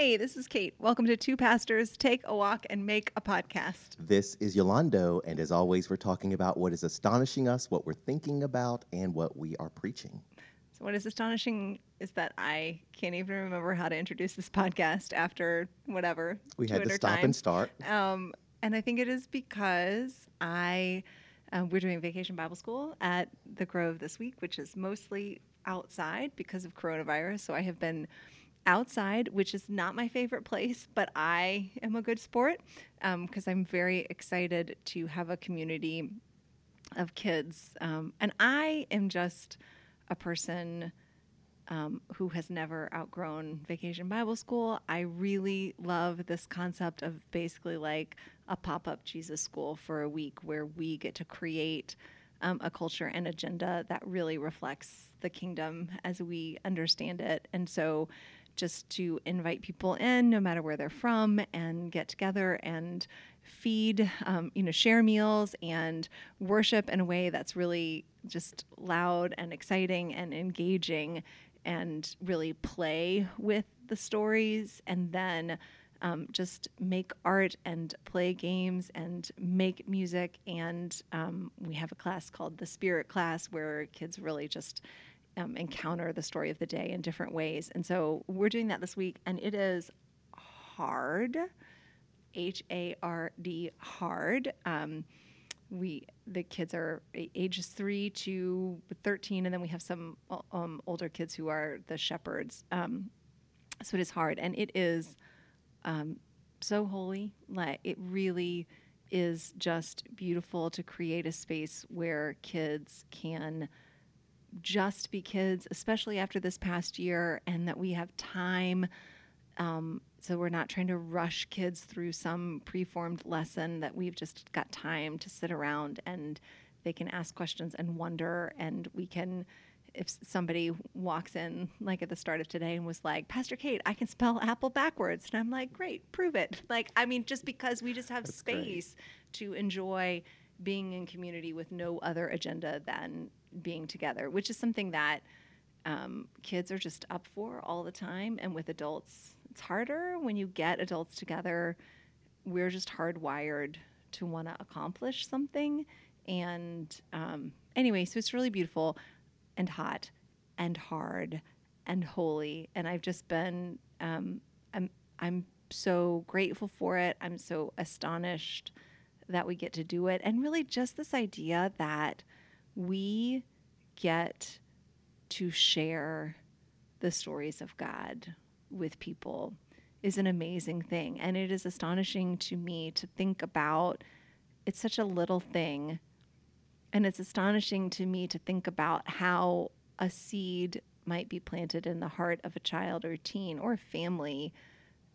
Hey, this is Kate. Welcome to Two Pastors Take a Walk and Make a Podcast. This is Yolando, and as always, we're talking about what is astonishing us, what we're thinking about, and what we are preaching. So, what is astonishing is that I can't even remember how to introduce this podcast after whatever. We had to stop and start. Um, and I think it is because I um, we're doing vacation Bible school at the Grove this week, which is mostly outside because of coronavirus. So I have been outside, which is not my favorite place, but I am a good sport because um, I'm very excited to have a community of kids. Um, and I am just a person um, who has never outgrown Vacation Bible School. I really love this concept of basically like a pop up Jesus school for a week where we get to create. Um, a culture and agenda that really reflects the kingdom as we understand it. And so just to invite people in, no matter where they're from, and get together and feed, um, you know, share meals and worship in a way that's really just loud and exciting and engaging, and really play with the stories, and then. Um, just make art and play games and make music. And um, we have a class called the Spirit Class where kids really just um, encounter the story of the day in different ways. And so we're doing that this week, and it is hard, H A R D, hard. Um, we the kids are ages three to 13 and then we have some um, older kids who are the shepherds um, so it is hard and it is um, so holy like it really is just beautiful to create a space where kids can just be kids, especially after this past year, and that we have time. Um, so we're not trying to rush kids through some preformed lesson, that we've just got time to sit around and they can ask questions and wonder, and we can. If somebody walks in, like at the start of today, and was like, Pastor Kate, I can spell apple backwards. And I'm like, great, prove it. Like, I mean, just because we just have That's space great. to enjoy being in community with no other agenda than being together, which is something that um, kids are just up for all the time. And with adults, it's harder when you get adults together. We're just hardwired to want to accomplish something. And um, anyway, so it's really beautiful and hot and hard and holy. And I've just been, um, I'm, I'm so grateful for it. I'm so astonished that we get to do it. And really, just this idea that we get to share the stories of God with people is an amazing thing. And it is astonishing to me to think about it's such a little thing. And it's astonishing to me to think about how a seed might be planted in the heart of a child or teen or family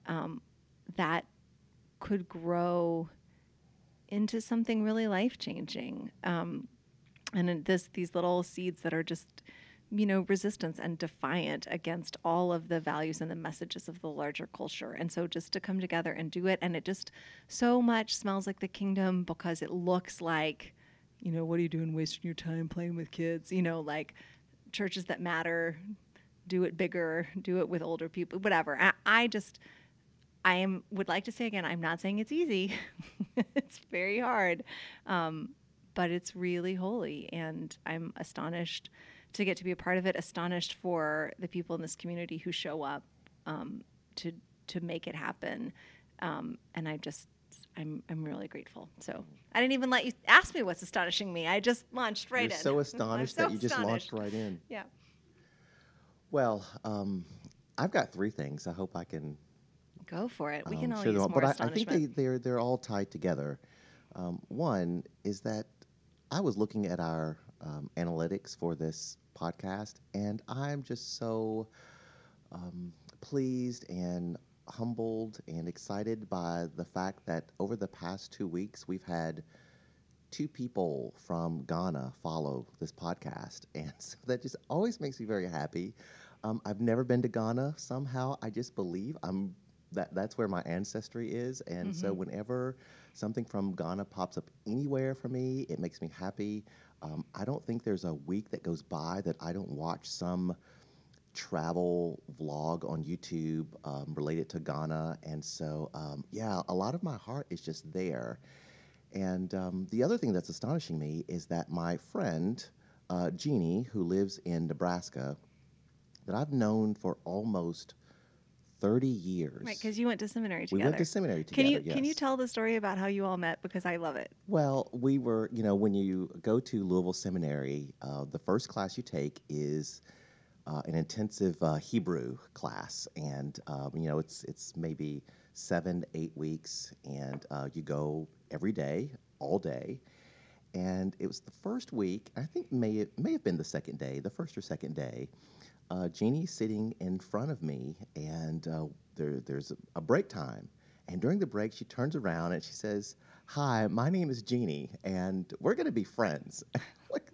um, that could grow into something really life changing. Um, and this these little seeds that are just you know resistance and defiant against all of the values and the messages of the larger culture. And so just to come together and do it and it just so much smells like the kingdom because it looks like you know what are you doing wasting your time playing with kids? You know like churches that matter do it bigger do it with older people whatever. I, I just i am would like to say again i'm not saying it's easy. It's very hard. Um, but it's really holy. And I'm astonished to get to be a part of it, astonished for the people in this community who show up um, to, to make it happen. Um, and I just, I'm, I'm really grateful. So I didn't even let you ask me what's astonishing me. I just launched right You're in. so astonished so that you just launched right in. Yeah. Well, um, I've got three things. I hope I can. Go for it. We um, can all use them all. more But I, I think they, they're they're all tied together. Um, one is that I was looking at our um, analytics for this podcast, and I'm just so um, pleased and humbled and excited by the fact that over the past two weeks we've had two people from Ghana follow this podcast, and so that just always makes me very happy. Um, I've never been to Ghana. Somehow, I just believe I'm that that's where my ancestry is, and so Mhm. whenever something from Ghana pops up anywhere for me, it makes me happy. Um, I don't think there's a week that goes by that I don't watch some travel vlog on YouTube um, related to Ghana. And so, um, yeah, a lot of my heart is just there. And um, the other thing that's astonishing me is that my friend, uh, Jeannie, who lives in Nebraska, that I've known for almost 30 years. Right, because you went to seminary together. we went to seminary together. can you can you tell the story about how you all met? Because I love it. Well, we were, you know, when you go to Louisville Seminary, uh, the first class you take is uh, an intensive uh, Hebrew class, and um, you know, it's it's maybe seven, eight weeks, and uh, you go every day, all day. And it was the first week. I think may it may have been the second day, the first or second day. Uh, Jeannie's sitting in front of me, and uh, there, there's a, break time. And during the break, she turns around and she says, "Hi, my name is Jeannie, and we're going to be friends." like,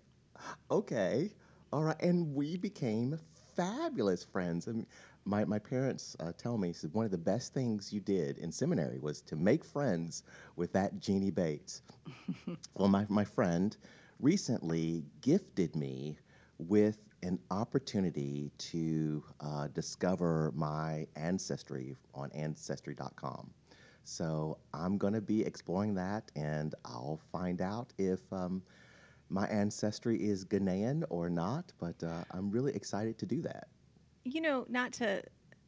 okay, all right. And we became fabulous friends. And my, my parents uh, tell me said one of the best things you did in seminary was to make friends with that Jeannie Bates. well, my, my friend recently gifted me with an opportunity to uh, discover my ancestry on ancestry.com. So I'm going to be exploring that, and I'll find out if um, my ancestry is Ghanaian or not. But uh, I'm really excited to do that. You know, not to.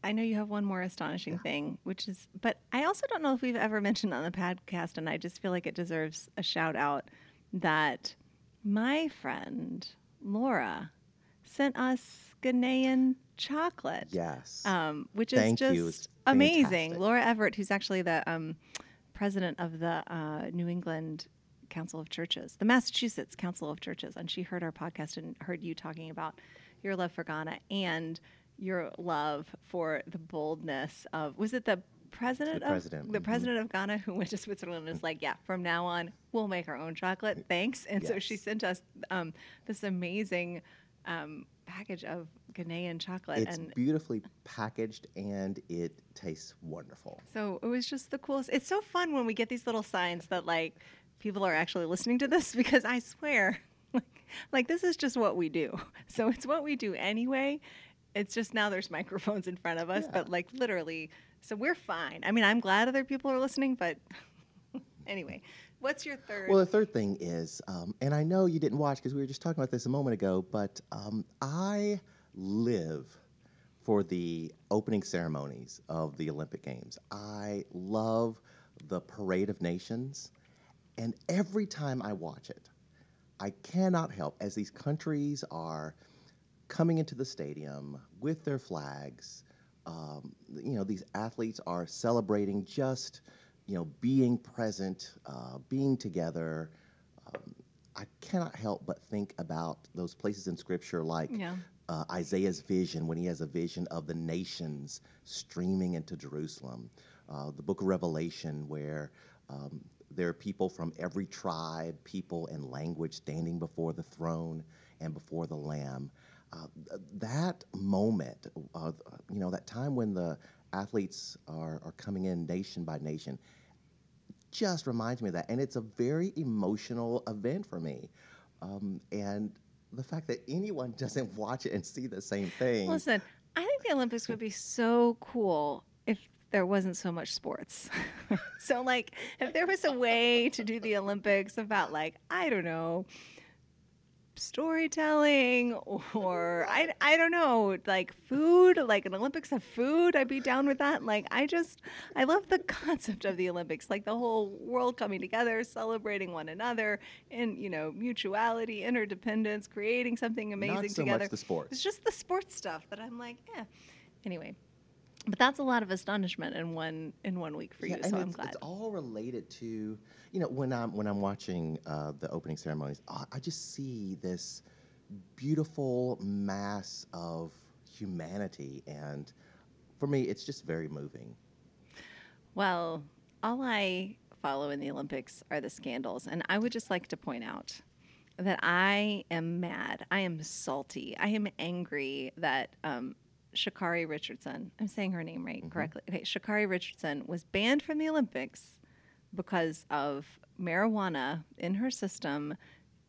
I know you have one more astonishing thing, which is, but I also don't know if we've ever mentioned on the podcast, and I just feel like it deserves a shout out that my friend Laura sent us Ghanaian chocolate. Yes. um, which is Thank just. Amazing. fantastic. Laura Everett, who's actually the um, president of the uh, New England Council of Churches, the Massachusetts Council of Churches, and she heard our podcast and heard you talking about your love for Ghana and your love for the boldness of was it the president The of president, the mhm. president of Ghana who went to Switzerland and is like, yeah, from now on we'll make our own chocolate. Thanks. And so she sent us um, this amazing um, package of Ghanaian chocolate it's and beautifully packaged and it tastes wonderful. So it was just the coolest. It's so fun when we get these little signs that like people are actually listening to this because I swear, like, like this is just what we do. So it's what we do anyway. It's just now there's microphones in front of us, Yeah. but like literally, so we're fine. I mean, I'm glad other people are listening, but anyway, what's your third? Well, the third thing is, um, and I know you didn't watch because we were just talking about this a moment ago, but um, I live for the opening ceremonies of the Olympic Games. I love the Parade of Nations, and every time I watch it, I cannot help as these countries are coming into the stadium with their flags. Um, you know, these athletes are celebrating just, you know, being present, uh, being together. Um, I cannot help but think about those places in Scripture, like yeah. uh, Isaiah's vision when he has a vision of the nations streaming into Jerusalem. Uh, the book of Revelation, where um, there are people from every tribe, people, and language standing before the throne and before the Lamb. Uh, th- that moment, uh, you know, that time when the athletes are, are coming in nation by nation, just reminds me of that. And it's a very emotional event for me. Um, and the fact that anyone doesn't watch it and see the same thing. Listen, I think the Olympics would be so cool if there wasn't so much sports. so, like, if there was a way to do the Olympics about, like, I don't know, storytelling or I, I don't know, like food, like an Olympics of food, I'd be down with that. Like, I just, I love the concept of the Olympics, like the whole world coming together, celebrating one another, and, you know, mutuality, interdependence, creating something amazing Not so together. much the sports. It's just the sports stuff that I'm like, yeah. Anyway, but that's a lot of astonishment in one in one week for you. So I'm glad. it's all related to you know when I'm when I'm watching uh, the opening ceremonies, I, I just see this beautiful mass of humanity, and for me, it's just very moving. Well, all I follow in the Olympics are the scandals, and I would just like to point out that I am mad. I am salty. I am angry that um, Sha'Carri Richardson, I'm saying her name right mm-hmm. correctly. Okay, Sha'Carri Richardson was banned from the Olympics because of marijuana in her system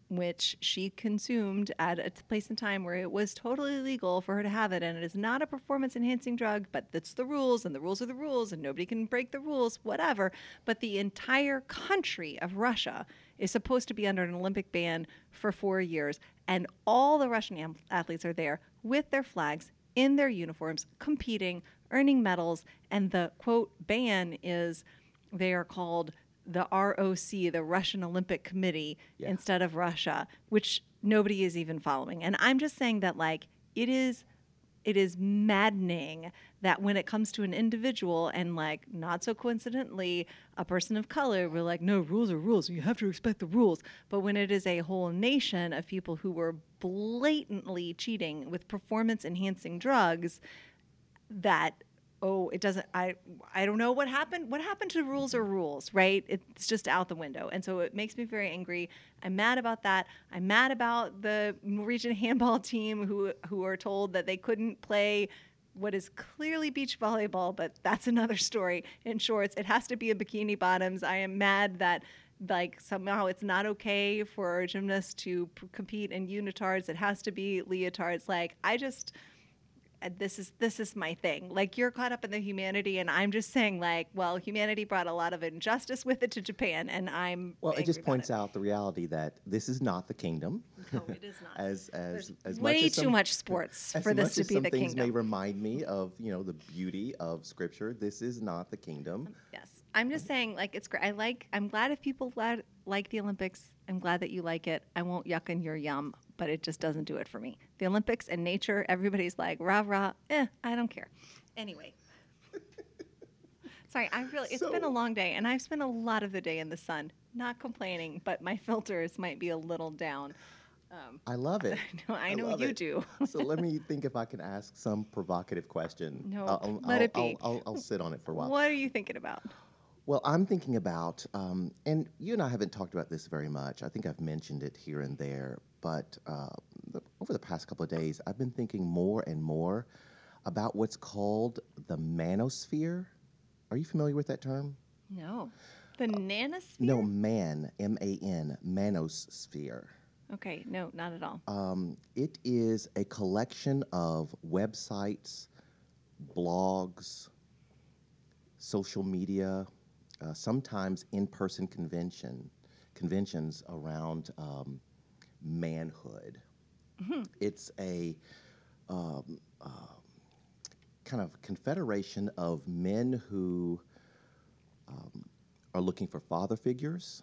which she consumed at a place and time where it was totally legal for her to have it. And it is not a performance enhancing drug, but that's the rules, and the rules are the rules, and nobody can break the rules, whatever. But the entire country of Russia is supposed to be under an Olympic ban for four years. And all the Russian athletes are there with their flags in their uniforms, competing, earning medals. And the quote ban is they are called the ROC, the Russian Olympic Committee, Yeah. instead of Russia, which nobody is even following. And I'm just saying that like it is it is maddening that when it comes to an individual and like not so coincidentally a person of color we're like no rules are rules. You have to respect the rules. But when it is a whole nation of people who were blatantly cheating with performance enhancing drugs that oh it doesn't i i don't know what happened. What happened to rules are rules right? It's just out the window. And so it makes me very angry. I'm mad about that. I'm mad about the norwegian handball team who who are told that they couldn't play what is clearly beach volleyball but that's another story. In shorts it has to be a bikini bottoms. I am mad that like somehow it's not okay for gymnasts to p- compete in unitards. It has to be leotards. Like i just Uh, this is this is my thing. Like you're caught up in the humanity, and I'm just saying, like, well, humanity brought a lot of injustice with it to Japan, and I'm Well, it just points out the reality that this is not the kingdom. No, it is not. as as as way much as too much sports for this to as be some the things may remind me of you know the beauty of Scripture. This is not the kingdom. Um, yes, I'm just saying, like, it's great. I like. I'm glad if people glad, like the Olympics. I'm glad that you like it. I won't yuck in your yum, but it just doesn't do it for me. The Olympics and nature, everybody's like rah rah. Eh, I don't care. Anyway. Sorry, I really. It's been a long day, and I've spent a lot of the day in the sun. Not complaining, but my filters might be a little down. Um, I love it. no, I know love you it. do. so let me think if I can ask some provocative question. No, I'll, let I'll, it be. I'll, I'll, I'll sit on it for a while. What are you thinking about? Well, I'm thinking about, um, and you and I haven't talked about this very much. I think I've mentioned it here and there, but uh, the, over the past couple of days, I've been thinking more and more about what's called the manosphere. Are you familiar with that term? No, the nanosphere. No, man, M A N, manosphere. Okay, no, not at all. Um, it is a collection of websites, blogs, social media, uh, sometimes in-person convention conventions around um, manhood. It's a um, uh, kind of confederation of men who um, are looking for father figures,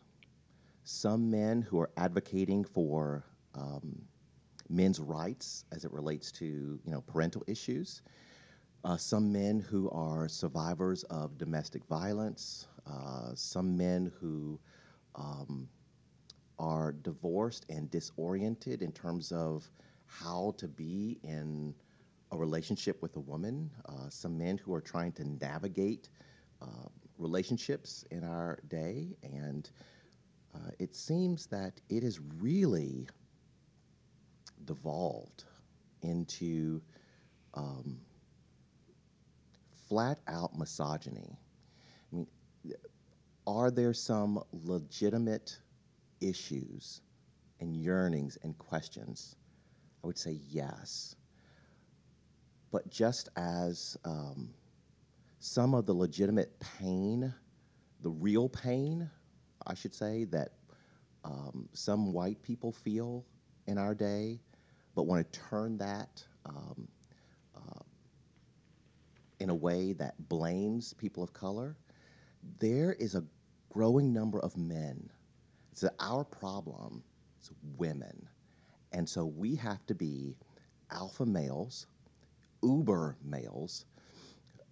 some men who are advocating for um, men's rights as it relates to you know parental issues, uh, some men who are survivors of domestic violence, uh, some men who um, are divorced and disoriented in terms of how to be in a relationship with a woman, uh, some men who are trying to navigate uh, relationships in our day, and uh, it seems that it has really devolved into um, flat out misogyny. I mean, are there some legitimate issues and yearnings and questions? I would say yes. But just as um, some of the legitimate pain, the real pain, I should say, that um, some white people feel in our day, but want to turn that um, uh, in a way that blames people of color, there is a growing number of men. It's our problem, is women. And so we have to be alpha males, uber males.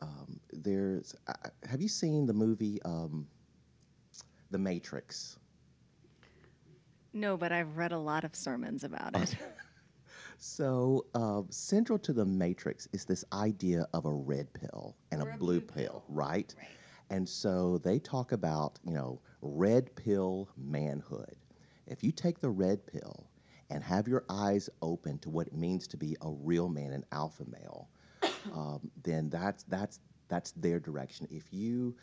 Um, there's, uh, have you seen the movie um, The Matrix? No, but I've read a lot of sermons about it. So, uh, central to the Matrix is this idea of a red pill and Or a blue, blue pill, pill. right? Right. And so they talk about, you know, red pill manhood. If you take the red pill and have your eyes open to what it means to be a real man, an alpha male, um, then that's that's that's their direction. If you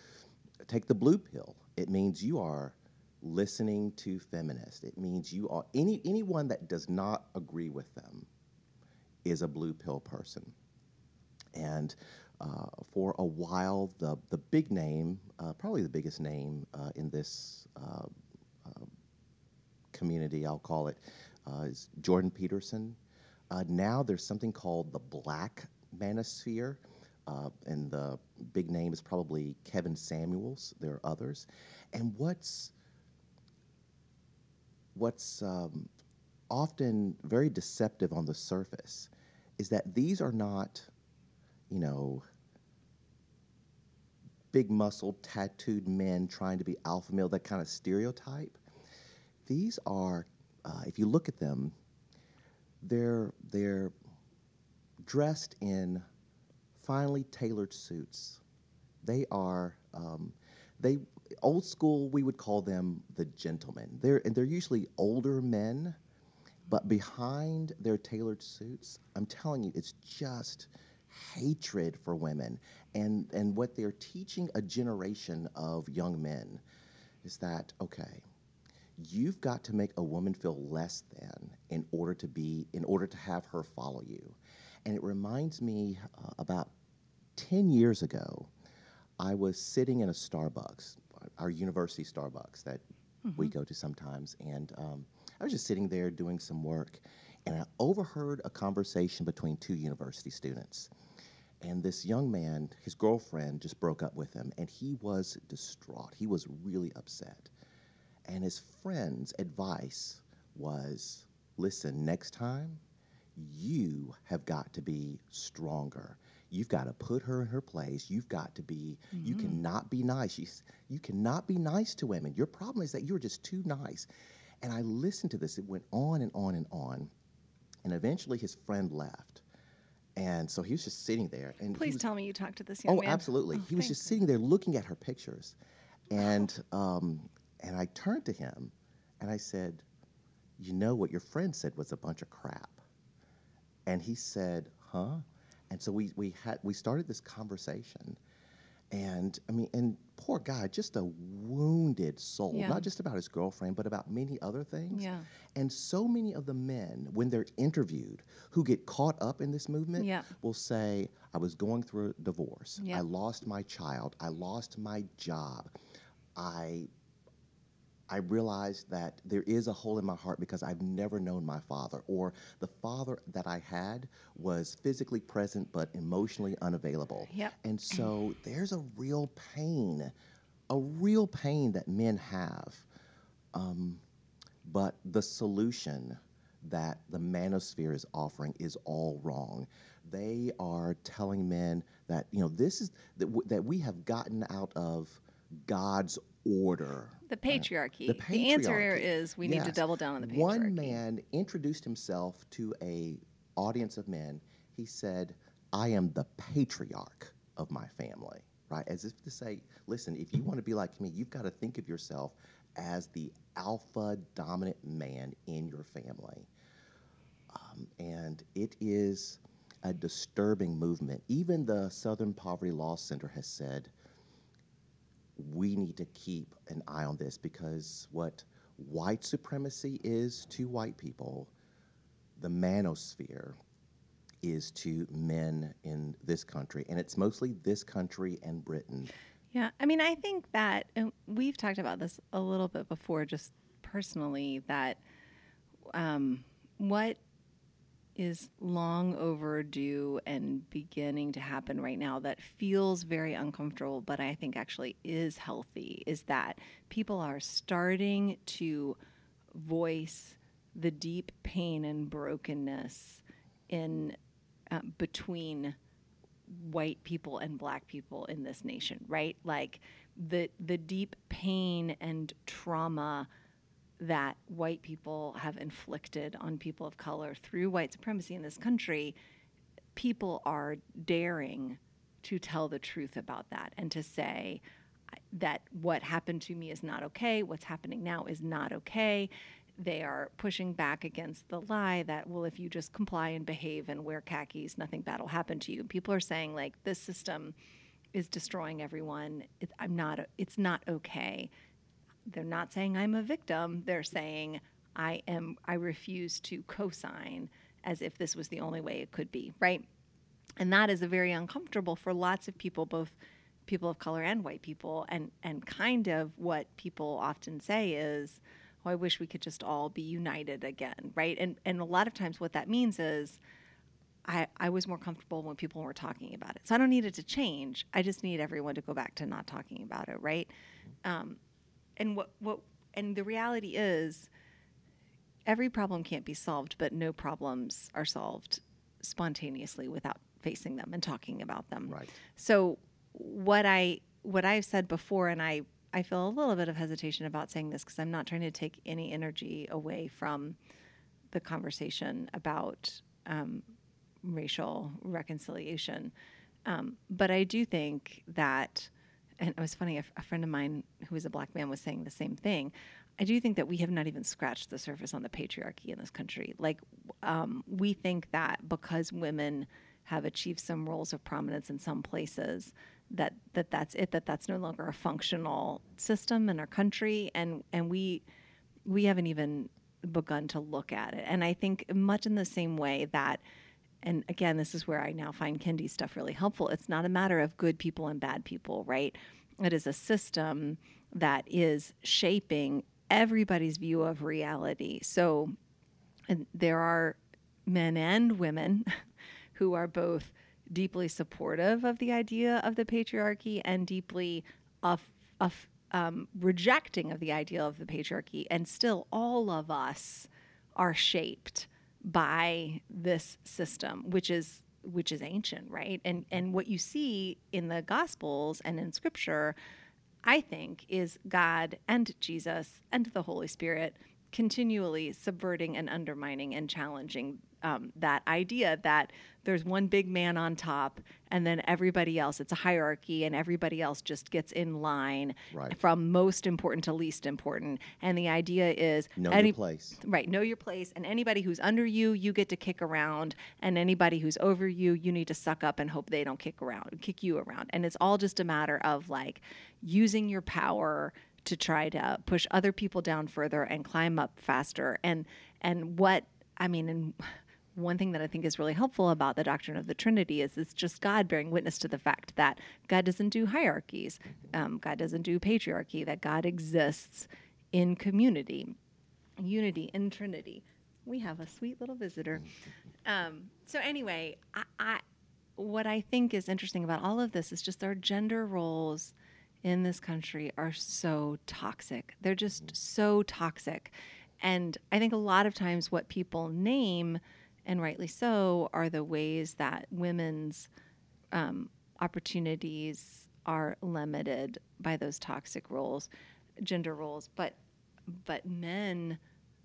take the blue pill, it means you are listening to feminists. It means you are any anyone that does not agree with them is a blue pill person. And uh, for a while, the the big name, uh, probably the biggest name uh, in this uh, uh, community, I'll call it, uh, is Jordan Peterson. now there's something called the Black Manosphere. and the big name is probably Kevin Samuels. There are others, and what's what's um, often very deceptive on the surface is that these are not, you know, big muscled, tattooed men trying to be alpha male, that kind of stereotype. These are, uh, if you look at them, they're, they're dressed in finely tailored suits. They are, um, they, old school, we would call them the gentlemen. They're, and they're usually older men but behind their tailored suits, I'm telling you, it's just hatred for women. And, and what they're teaching a generation of young men is that, okay, you've got to make a woman feel less than in order to be, in order to have her follow you. And it reminds me uh, about 10 years ago, I was sitting in a Starbucks, our university Starbucks that mm-hmm. we go to sometimes, and um, I was just sitting there doing some work, and I overheard a conversation between two university students. And this young man, his girlfriend just broke up with him, and he was distraught. He was really upset. And his friend's advice was listen, next time, you have got to be stronger. You've got to put her in her place. You've got to be, mm-hmm. you cannot be nice. You, you cannot be nice to women. Your problem is that you're just too nice. And I listened to this. It went on and on and on. And eventually his friend left. And so he was just sitting there. And Please was, tell me you talked to this young oh, man. absolutely. Oh, he was just sitting there looking at her pictures. And, um, and I turned to him and I said, You know what your friend said was a bunch of crap. And he said, Huh? And so we, we, had, we started this conversation. And I mean, and poor guy, just a wounded soul, yeah. not just about his girlfriend, but about many other things. Yeah. And so many of the men, when they're interviewed, who get caught up in this movement, yeah. will say, I was going through a divorce. I lost my child. I lost my job. I I realized that there is a hole in my heart because I've never known my father, or the father that I had was physically present but emotionally unavailable. Yep. And so there's a real pain, a real pain that men have. Um, but the solution that the manosphere is offering is all wrong. They are telling men that, you know, this is that, w- that we have gotten out of God's order. The patriarchy. Uh, the patriarchy. The answer is we yes. need to double down on the patriarchy. One man introduced himself to a audience of men. He said, "I am the patriarch of my family." Right, as if to say, "Listen, if you want to be like me, you've got to think of yourself as the alpha dominant man in your family." Um, and it is a disturbing movement. Even the Southern Poverty Law Center has said we need to keep an eye on this because what white supremacy is to white people, the manosphere is to men in this country. And it's mostly this country and Britain. Yeah. I mean, I think that, we've talked about this a little bit before, just personally, that um, what is long overdue and beginning to happen right now that feels very uncomfortable, but I think actually is healthy is that people are starting to voice the deep pain and brokenness in uh, between white people and black people in this nation, right? Like the the deep pain and trauma that white people have inflicted on people of color through white supremacy in this country, people are daring to tell the truth about that and to say that what happened to me is not okay, what's happening now is not okay. They are pushing back against the lie that, well, if you just comply and behave and wear khakis, nothing bad will happen to you. People are saying, like, this system is destroying everyone. It, I'm not, it's not okay they're not saying I'm a victim. They're saying I am I refuse to co-sign as if this was the only way it could be, right? And that is a very uncomfortable for lots of people, both people of color and white people. And and kind of what people often say is, "Oh, I wish we could just all be united again," right? And and a lot of times what that means is I, I was more comfortable when people were talking about it. So I don't need it to change. I just need everyone to go back to not talking about it, right? Um, and what what and the reality is every problem can't be solved, but no problems are solved spontaneously without facing them and talking about them. Right. So what I what I've said before, and I I feel a little bit of hesitation about saying this because I'm not trying to take any energy away from the conversation about um, racial reconciliation. Um, but I do think that, and it was funny, a, a friend of mine who was a black man was saying the same thing. I do think that we have not even scratched the surface on the patriarchy in this country. Like, um, we think that because women have achieved some roles of prominence in some places, that that that's it. That that's no longer a functional system in our country, and and we we haven't even begun to look at it. And I think much in the same way that and again, this is where I now find Kendi's stuff really helpful. It's not a matter of good people and bad people, right? It is a system that is shaping everybody's view of reality. So there are men and women who are both deeply supportive of the idea of the patriarchy and deeply of, of um, rejecting of the idea of the patriarchy. And still, all of us are shaped by this system, which is which is ancient, right? And and what you see in the Gospels and in Scripture, I think, is God and Jesus and the Holy Spirit continually subverting and undermining and challenging um, that idea that there's one big man on top and then everybody else it's a hierarchy and everybody else just gets in line Right. from most important to least important and the idea is Know any your place. right know your place and anybody who's under you you get to kick around and anybody who's over you you need to suck up and hope they don't kick around kick you around and it's all just a matter of like using your power to try to push other people down further and climb up faster and and what i mean and one thing that I think is really helpful about the doctrine of the Trinity is it's just God bearing witness to the fact that God doesn't do hierarchies, um, God doesn't do patriarchy, that God exists in community, unity in Trinity. We have a sweet little visitor. Um, so anyway, I, I, what I think is interesting about all of this is just our gender roles in this country are so toxic. They're just so toxic. And I think a lot of times what people name, and rightly so, are the ways that women's um, opportunities are limited by those toxic roles, gender roles. But but men,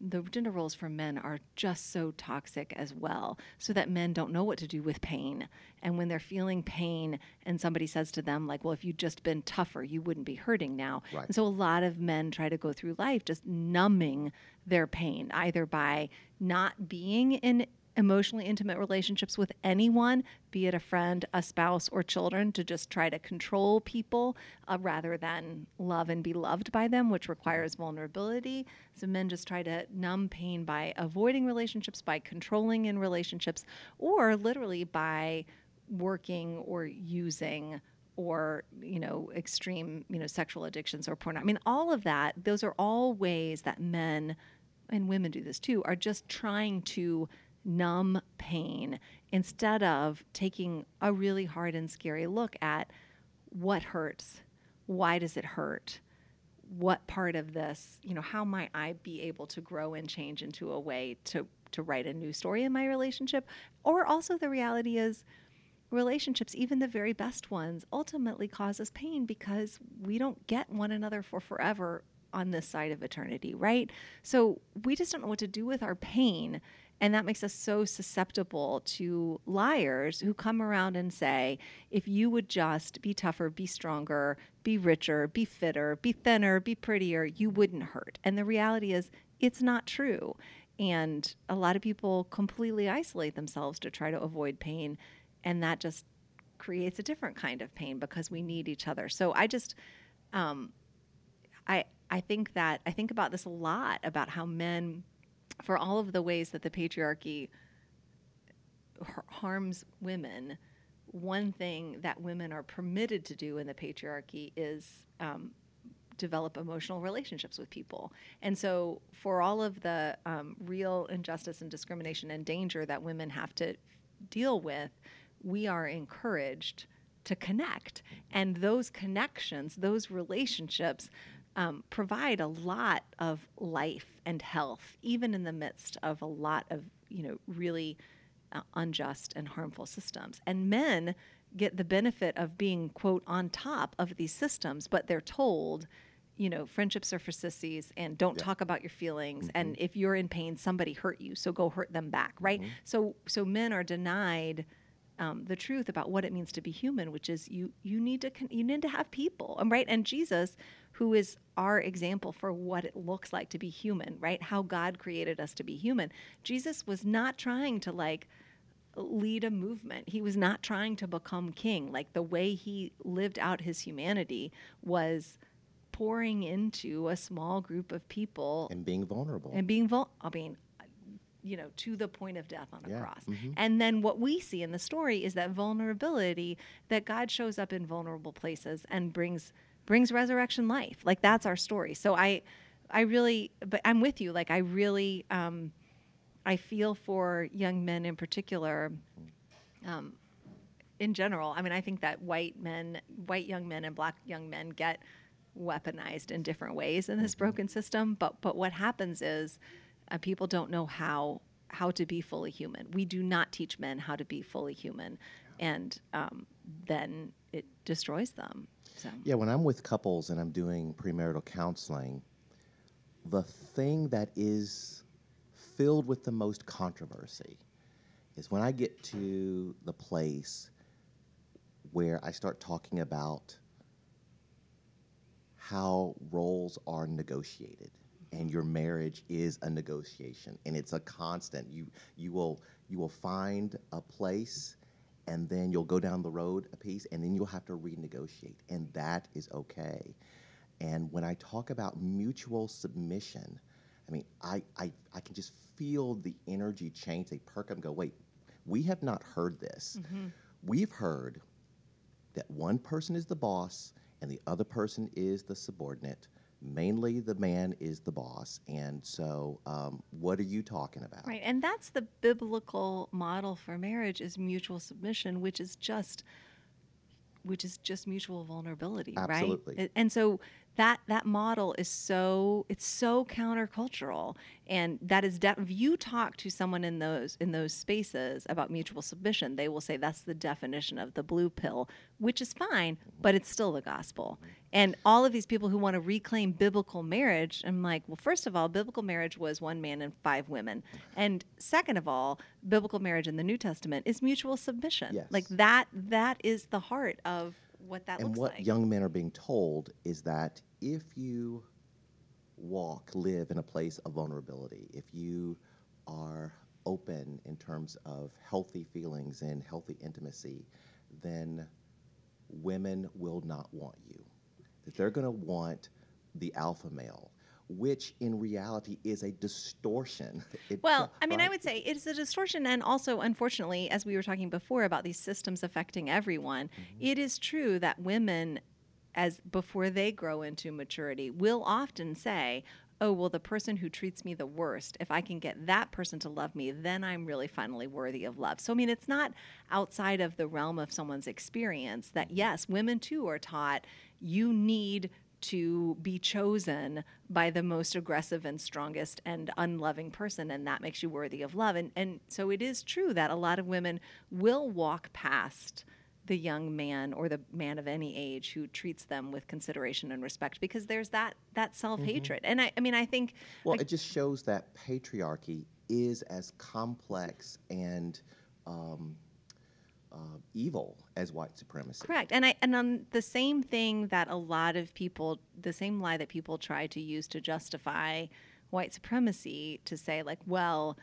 the gender roles for men are just so toxic as well, so that men don't know what to do with pain. And when they're feeling pain, and somebody says to them, like, "Well, if you'd just been tougher, you wouldn't be hurting now." Right. And so a lot of men try to go through life just numbing their pain, either by not being in emotionally intimate relationships with anyone, be it a friend, a spouse, or children, to just try to control people uh, rather than love and be loved by them, which requires vulnerability. So men just try to numb pain by avoiding relationships, by controlling in relationships, or literally by working or using or you know extreme you know sexual addictions or porn i mean all of that those are all ways that men and women do this too are just trying to numb pain instead of taking a really hard and scary look at what hurts why does it hurt what part of this you know how might i be able to grow and change into a way to to write a new story in my relationship? Or also the reality is relationships even the very best ones ultimately cause us pain because we don't get one another for forever on this side of eternity right? So we just don't know what to do with our pain and that makes us so susceptible to liars who come around and say, if you would just be tougher, be stronger, be richer, be fitter, be thinner, be prettier, you wouldn't hurt. And the reality is, it's not true. And a lot of people completely isolate themselves to try to avoid pain. And that just creates a different kind of pain because we need each other. So I just, um, I, I think that I think about this a lot about how men, for all of the ways that the patriarchy harms women, one thing that women are permitted to do in the patriarchy is um, develop emotional relationships with people. And so, for all of the um, real injustice and discrimination and danger that women have to deal with, we are encouraged to connect. And those connections, those relationships, um, provide a lot of life and health, even in the midst of a lot of, you know, really uh, unjust and harmful systems. And men get the benefit of being, quote, on top of these systems, but they're told, you know, friendships are for sissies and don't Yeah. talk about your feelings. Mm-hmm. And if you're in pain, somebody hurt you, so go hurt them back, right? Mm-hmm. So, so men are denied um, the truth about what it means to be human, which is you you need to con- you need to have people, um, right? And Jesus, who is our example for what it looks like to be human, right? How God created us to be human. Jesus was not trying to like lead a movement. He was not trying to become king. Like the way he lived out his humanity was pouring into a small group of people And being vulnerable. and being vul- I mean, you know, to the point of death on a Yeah, cross. mhm. And then what we see in the story is that vulnerability that God shows up in vulnerable places and brings brings resurrection life. Like that's our story. So I I really but I'm with you. Like I really um I feel for young men in particular um in general. I mean, I think that white men, white young men and black young men get weaponized in different ways in this broken system. But but what happens is uh, people don't know how how to be fully human. We do not teach men how to be fully human, and um, then it destroys them. So Yeah, when I'm with couples and I'm doing premarital counseling, the thing that is filled with the most controversy is when I get to the place where I start talking about how roles are negotiated and your marriage is a negotiation and it's a constant. You you will you will find a place and then you'll go down the road a piece and then you'll have to renegotiate and that is okay. And when i talk about mutual submission i mean i i, I can just feel the energy change. They perk up and go wait we have not heard this. Mm-hmm. We've heard that one person is the boss and the other person is the subordinate. Mainly, the man is the boss. And so, um, what are you talking about? Right, and that's the biblical model for marriage is mutual submission, which is just which is just mutual vulnerability, Absolutely. right? And so that that model is so it's so countercultural, and that is def- if you talk to someone in those in those spaces about mutual submission, they will say that's the definition of the blue pill, which is fine, but it's still the gospel. And all of these people who want to reclaim biblical marriage, I'm like, well, first of all, biblical marriage was one man and five women, and second of all, biblical marriage in the New Testament is mutual submission. Yes. Like that that is the heart of what that and looks what like. young men are being told is that if you walk, live in a place of vulnerability, if you are open in terms of healthy feelings and healthy intimacy, then women will not want you. That they're going to want the alpha male, which in reality is a distortion. It- Well, I mean, I would say it's a distortion, and also, unfortunately, as we were talking before about these systems affecting everyone, Mm-hmm. it is true that women, as before they grow into maturity, will often say, "Oh, well, the person who treats me the worst, if I can get that person to love me, then I'm really finally worthy of love." So, I mean, it's not outside of the realm of someone's experience that Mm-hmm. yes, women too are taught you need to be chosen by the most aggressive and strongest and unloving person and that makes you worthy of love. And and so it is true that a lot of women will walk past the young man or the man of any age who treats them with consideration and respect because there's that that self-hatred. And I, I mean i think Well, it just shows that patriarchy is as complex and um, uh, evil as white supremacy. Correct. And I and on the same thing that a lot of people the same lie that people try to use to justify white supremacy to say like, well,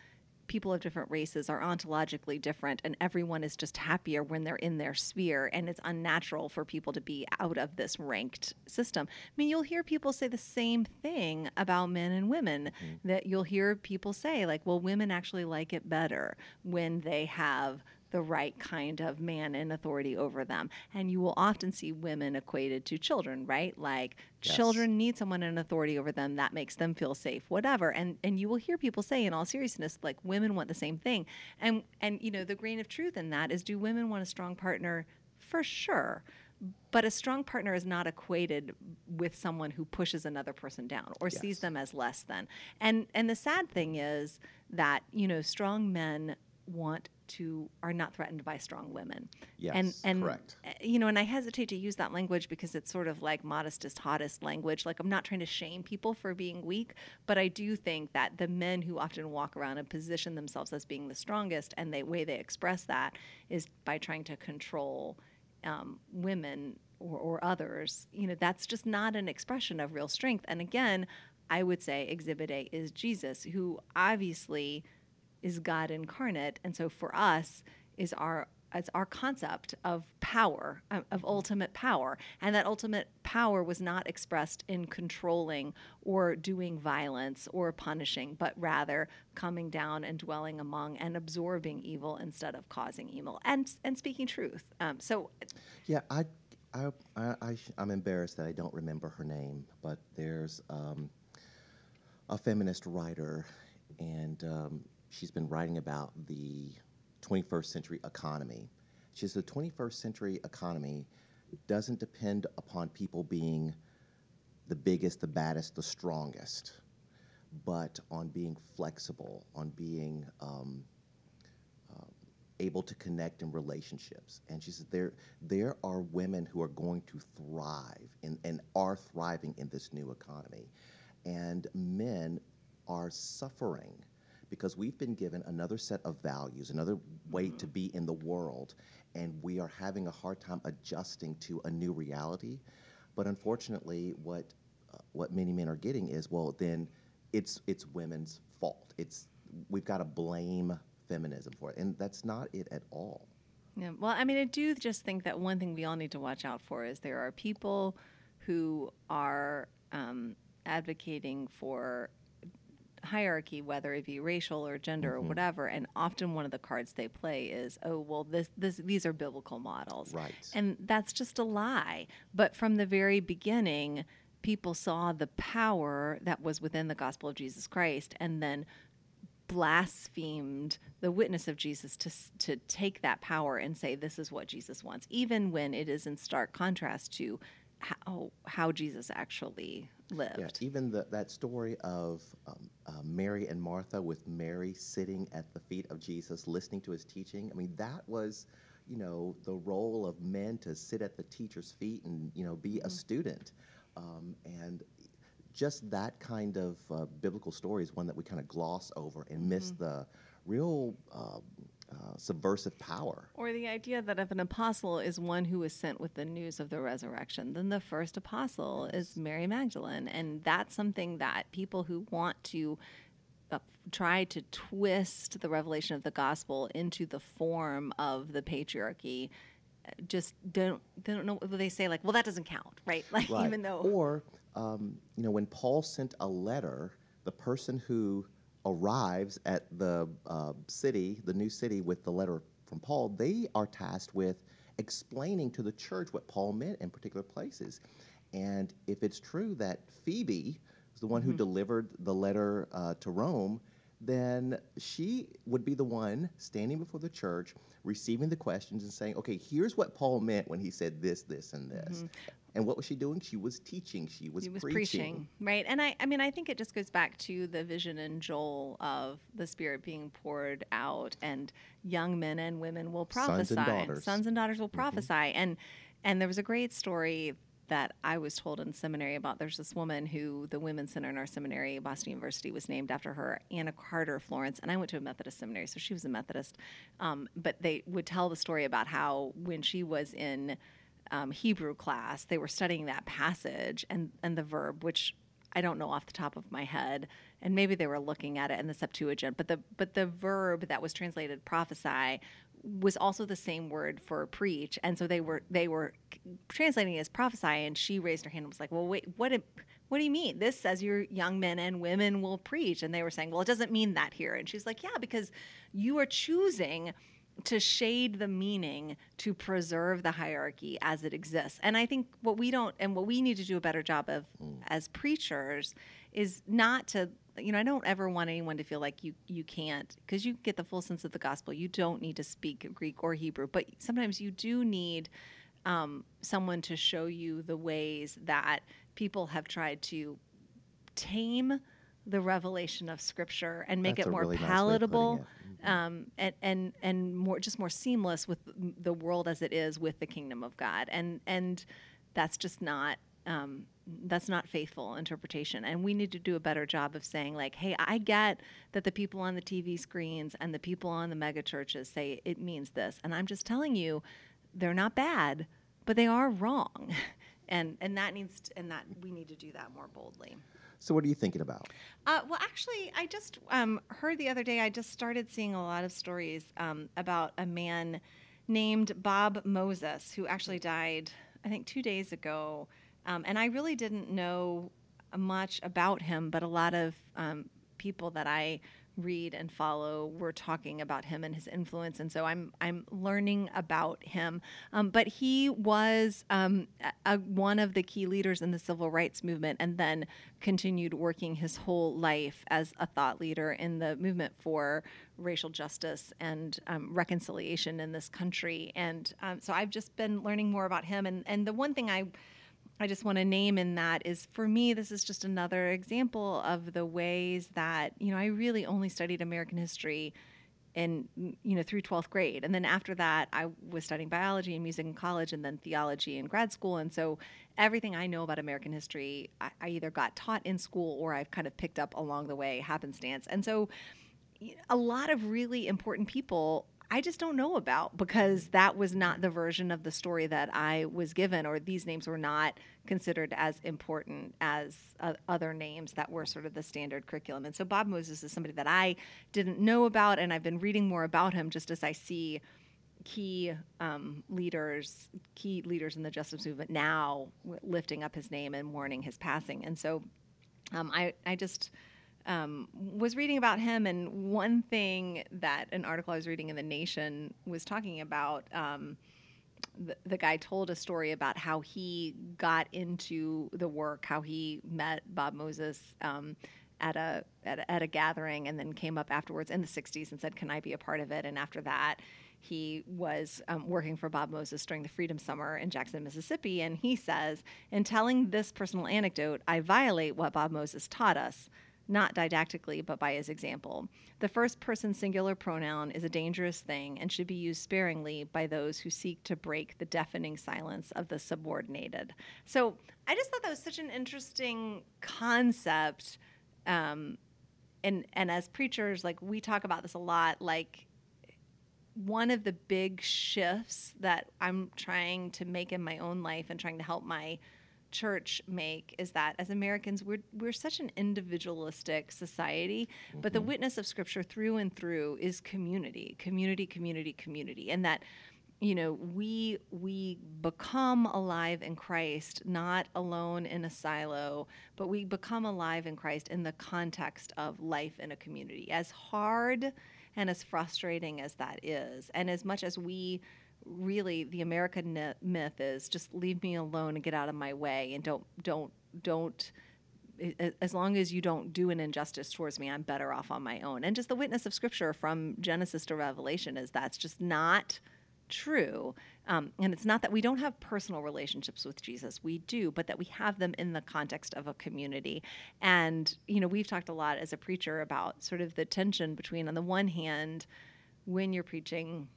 people of different races are ontologically different and everyone is just happier when they're in their sphere and it's unnatural for people to be out of this ranked system. I mean, you'll hear people say the same thing about men and women that you'll hear people say like, well, women actually like it better when they have the right kind of man in authority over them. And you will often see women equated to children, right? Like Yes. children need someone in authority over them that makes them feel safe, whatever. And and you will hear people say in all seriousness, like women want the same thing. And and you know, the grain of truth in that is do women want a strong partner? For sure. But a strong partner is not equated with someone who pushes another person down or sees them as less than. And and the sad thing is that, you know, strong men want to are not threatened by strong women. and Yes, and correct. uh, you know, and I hesitate to use that language because it's sort of like modestest, hottest language. Like I'm not trying to shame people for being weak, but I do think that the men who often walk around and position themselves as being the strongest, and the way they express that is by trying to control um, women or, or others. You know, that's just not an expression of real strength. And again, I would say Exhibit A is Jesus, who obviously is God incarnate, and so for us is our it's our concept of power, of ultimate power, and that ultimate power was not expressed in controlling or doing violence or punishing, but rather coming down and dwelling among and absorbing evil instead of causing evil and and speaking truth. Um, so Yeah, I, I, i i'm embarrassed that I don't remember her name, but there's um, a feminist writer, and um, she's been writing about the 21st century economy. She says the 21st century economy doesn't depend upon people being the biggest, the baddest, the strongest, but on being flexible, on being um, able to connect in relationships. And she says there there are women who are going to thrive in, and are thriving in this new economy. And men are suffering because we've been given another set of values, another way to be in the world, and we are having a hard time adjusting to a new reality. But unfortunately, what uh, what many men are getting is well, then it's it's women's fault. It's we've got to blame feminism for it, and that's not it at all. Yeah. Well, I mean, I do just think that one thing we all need to watch out for is there are people who are um, advocating for hierarchy, whether it be racial or gender or mm-hmm. whatever, and often one of the cards they play is, oh, well, this, this, these are biblical models, Right. And that's just a lie. But from the very beginning, people saw the power that was within the gospel of Jesus Christ, and then blasphemed the witness of Jesus to to take that power and say this is what Jesus wants, even when it is in stark contrast to how how Jesus actually lived. Yeah, even the, that story of um, uh, Mary and Martha with Mary sitting at the feet of Jesus, listening to his teaching. I mean, that was, you know, the role of men to sit at the teacher's feet and, you know, be a student. Um, and just that kind of uh, biblical story is one that we kind of gloss over and miss the real uh, uh, subversive power. Or the idea that if an apostle is one who is sent with the news of the resurrection, then the first apostle is Mary Magdalene. And that's something that people who want to uh, try to twist the revelation of the gospel into the form of the patriarchy uh, just don't they don't know they say like well that doesn't count right like Right. even though Or, um, you know, when Paul sent a letter, the person who arrives at the uh, city, the new city, with the letter from Paul, they are tasked with explaining to the church what Paul meant in particular places. And if it's true that Phoebe was the one who delivered the letter uh, to Rome, then she would be the one standing before the church, receiving the questions and saying, okay, here's what Paul meant when he said this, this, and this. And what was she doing? She was teaching, she was, he was preaching. preaching. right and i i mean i think it just goes back to the vision in joel of the spirit being poured out and young men and women will prophesy Sons and daughters. Sons and daughters will prophesy and and there was a great story that I was told in seminary about there's this woman who the women's center in our seminary, Boston University, was named after her, Anna Carter Florence. And I went to a Methodist seminary, so she was a Methodist. Um, but they would tell the story about how when she was in um, Hebrew class, they were studying that passage and, and the verb, which I don't know off the top of my head, and maybe they were looking at it in the Septuagint, but the but the verb that was translated prophesy was also the same word for preach, and so they were they were translating it as prophesy, and she raised her hand and was like, "Well, wait, what?" What do you mean? This says your young men and women will preach. And they were saying, well, it doesn't mean that here. And she's like, yeah, because you are choosing to shade the meaning to preserve the hierarchy as it exists. And I think what we don't, and what we need to do a better job of mm. as preachers is not to, you know, I don't ever want anyone to feel like you you can't because you get the full sense of the gospel. You don't need to speak Greek or Hebrew, but sometimes you do need um, someone to show you the ways that people have tried to tame the revelation of Scripture and make That's it more really palatable. Nice. Um, and, and and more just more seamless with the world as it is with the kingdom of God, and and that's just not um, that's not faithful interpretation. And we need to do a better job of saying, like, hey, I get that the people on the TV screens and the people on the mega churches say it means this. And I'm just telling you, they're not bad, but they are wrong. and and that needs to, and that we need to do that more boldly. So, what are you thinking about? Uh, well, actually, I just um, heard the other day. I just started seeing a lot of stories um, about a man named Bob Moses who actually died, I think, two days ago. Um, and I really didn't know much about him, but a lot of um, people that I read and follow were talking about him and his influence, and so I'm I'm learning about him. Um, but he was um, a, one of the key leaders in the civil rights movement, and then continued working his whole life as a thought leader in the movement for racial justice and um, reconciliation in this country. And um, so I've just been learning more about him. And and the one thing I I just want to name in that is for me, this is just another example of the ways that, you know, I really only studied American history in, you know, through 12th grade. And then after that, I was studying biology and music in college and then theology in grad school. And so everything I know about American history, I, I either got taught in school or I've kind of picked up along the way, happenstance. And so a lot of really important people I just don't know about because that was not the version of the story that I was given, or these names were not considered as important as uh, other names that were sort of the standard curriculum. And so Bob Moses is somebody that I didn't know about, and I've been reading more about him just as I see key um, leaders, key leaders in the justice movement now lifting up his name and mourning his passing. And so um, I, I just um, was reading about him, and one thing that an article I was reading in The Nation was talking about. Um, the, the, guy told a story about how he got into the work, how he met Bob Moses um, at, a, at a at a gathering, and then came up afterwards in the '60s and said, "Can I be a part of it?" And after that, he was um, working for Bob Moses during the Freedom Summer in Jackson, Mississippi, and he says, "In telling this personal anecdote, I violate what Bob Moses taught us." Not didactically, but by his example. The first person singular pronoun is a dangerous thing and should be used sparingly by those who seek to break the deafening silence of the subordinated. So I just thought that was such an interesting concept. Um, and, and as preachers, like we talk about this a lot, like one of the big shifts that I'm trying to make in my own life and trying to help my church make is that as Americans we're we're such an individualistic society mm-hmm. but the mm-hmm. witness of scripture through and through is community community community community and that you know we we become alive in Christ not alone in a silo but we become alive in Christ in the context of life in a community as hard and as frustrating as that is and as much as we really the American myth is just leave me alone and get out of my way and don't don't don't as long as you don't do an injustice towards me, I'm better off on my own. And just the witness of Scripture from Genesis to Revelation is that's just not true. Um, and it's not that we don't have personal relationships with Jesus, we do, but that we have them in the context of a community. And, you know, we've talked a lot as a preacher about sort of the tension between, on the one hand, when you're preaching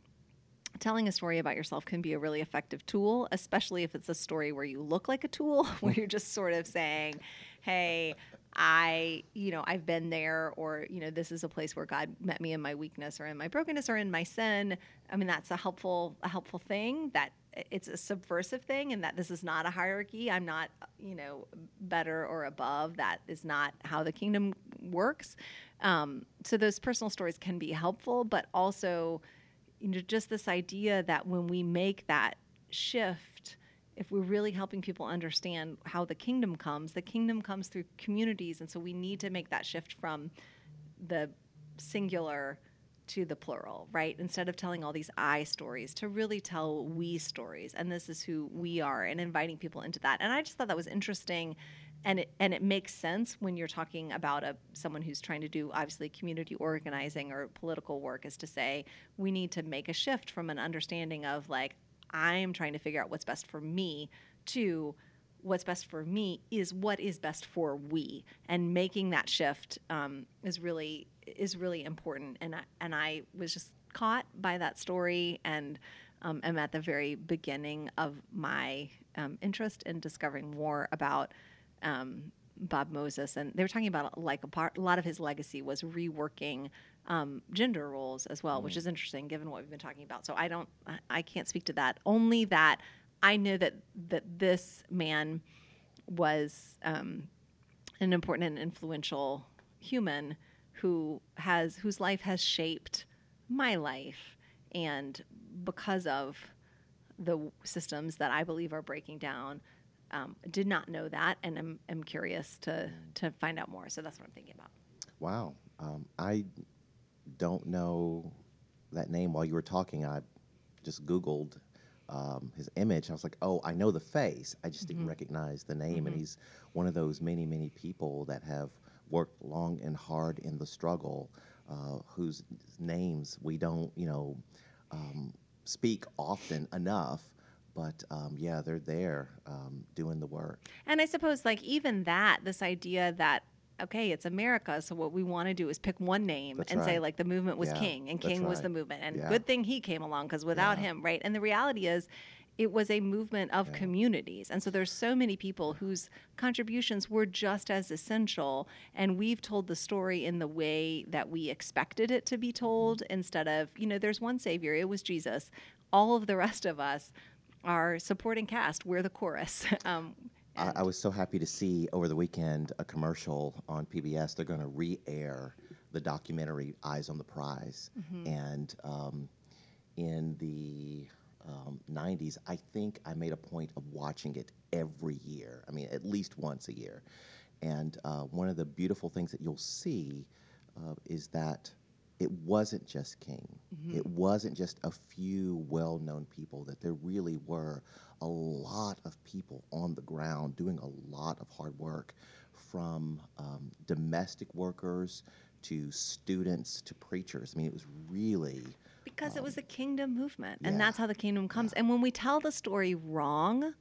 telling a story about yourself can be a really effective tool, especially if it's a story where you look like a tool, where you're just sort of saying, hey, I, you know, I've been there, or, you know, this is a place where God met me in my weakness or in my brokenness or in my sin. I mean, that's a helpful, a helpful thing that it's a subversive thing and that this is not a hierarchy. I'm not, you know, better or above. That is not how the kingdom works. Um, so those personal stories can be helpful, but also, you know, just this idea that when we make that shift, if we're really helping people understand how the kingdom comes, the kingdom comes through communities. And so we need to make that shift from the singular to the plural, right? Instead of telling all these I stories, to really tell we stories. And this is who we are and inviting people into that. And I just thought that was interesting. And it, and it makes sense when you're talking about a someone who's trying to do obviously community organizing or political work is to say we need to make a shift from an understanding of like I'm trying to figure out what's best for me to what's best for me is what is best for we. And making that shift um, is really is really important. And I, and I was just caught by that story and um, am at the very beginning of my um, interest in discovering more about um, Bob Moses and they were talking about like a part a lot of his legacy was reworking um, gender roles as well, mm. which is interesting given what we've been talking about. So I don't, I can't speak to that. Only that I know that that this man was um, an important and influential human who has whose life has shaped my life, and because of the systems that I believe are breaking down. Um, did not know that, and I'm, I'm curious to to find out more. So that's what I'm thinking about. Wow, um, I don't know that name while you were talking. I just Googled um, his image. I was like, oh, I know the face. I just mm-hmm. didn't recognize the name. Mm-hmm. And he's one of those many, many people that have worked long and hard in the struggle, uh, whose names we don't, you know, um, speak often enough. But um, yeah, they're there um, doing the work. And I suppose, like, even that, this idea that okay, it's America. So what we want to do is pick one name that's and right. say like the movement was yeah, King and King right. was the movement. And yeah. good thing he came along because without yeah. him, right? And the reality is it was a movement of communities. And so there's so many people whose contributions were just as essential. And we've told the story in the way that we expected it to be told mm-hmm. instead of, you know, there's one savior, it was Jesus. All of the rest of us are supporting cast. We're the chorus. Um, I, I, was so happy to see over the weekend a commercial on PBS. They're going to re-air the documentary "Eyes on the Prize," mm-hmm. and um, in the um, 90s, I think I made a point of watching it every year. I mean, at least once a year. And uh, one of the beautiful things that you'll see uh, is that it wasn't just King. Mm-hmm. It wasn't just a few well known people, that there really were a lot of people on the ground doing a lot of hard work from um, domestic workers to students to preachers. I mean, it was really. Because um, it was a kingdom movement, and yeah, that's how the kingdom comes. Yeah. And when we tell the story wrong,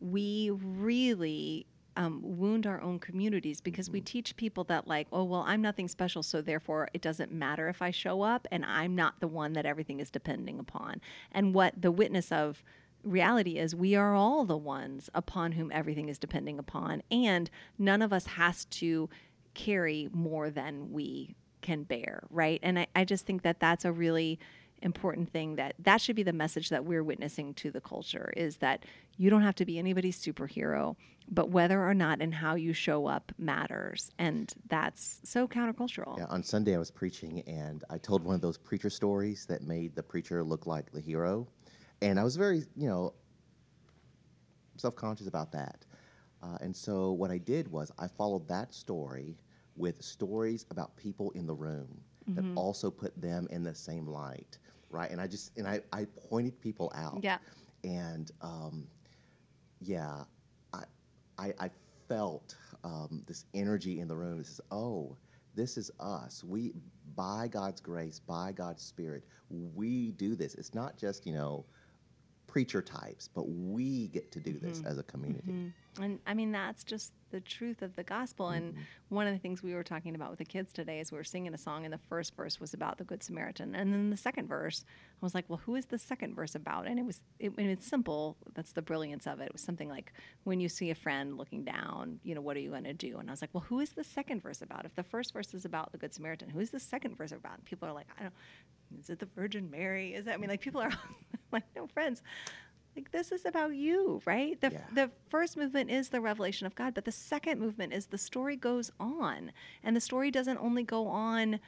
we really um, wound our own communities because mm-hmm. we teach people that like oh well i'm nothing special so therefore it doesn't matter if i show up and i'm not the one that everything is depending upon and what the witness of reality is we are all the ones upon whom everything is depending upon and none of us has to carry more than we can bear right and i, I just think that that's a really important thing that that should be the message that we're witnessing to the culture is that you don't have to be anybody's superhero but whether or not and how you show up matters. And that's so countercultural. Yeah on sunday i was preaching and i told one of those preacher stories that made the preacher look like the hero. And i was very you know self-conscious about that. Uh, and so what i did was i followed that story with stories about people in the room that mm-hmm. also put them in the same light right? And I just and I, I pointed people out. Yeah. And um, yeah, I I, I felt um, this energy in the room. This is oh, this is us. We by God's grace, by God's Spirit, we do this. It's not just you know preacher types, but we get to do this as a community. Mm-hmm. And I mean, that's just the truth of the gospel. And one of the things we were talking about with the kids today is we were singing a song, and the first verse was about the Good Samaritan. And then the second verse, I was like, well, who is the second verse about? And it was, it, and it's simple. That's the brilliance of it. It was something like, when you see a friend looking down, you know, what are you going to do? And I was like, well, who is the second verse about? If the first verse is about the Good Samaritan, who is the second verse about? And people are like, I don't, is it the Virgin Mary? Is that, I mean, like, people are like, no, friends. Like this is about you right? The, Yeah. the first movement is the revelation of god but the second movement is the story goes on. And the story doesn't only go on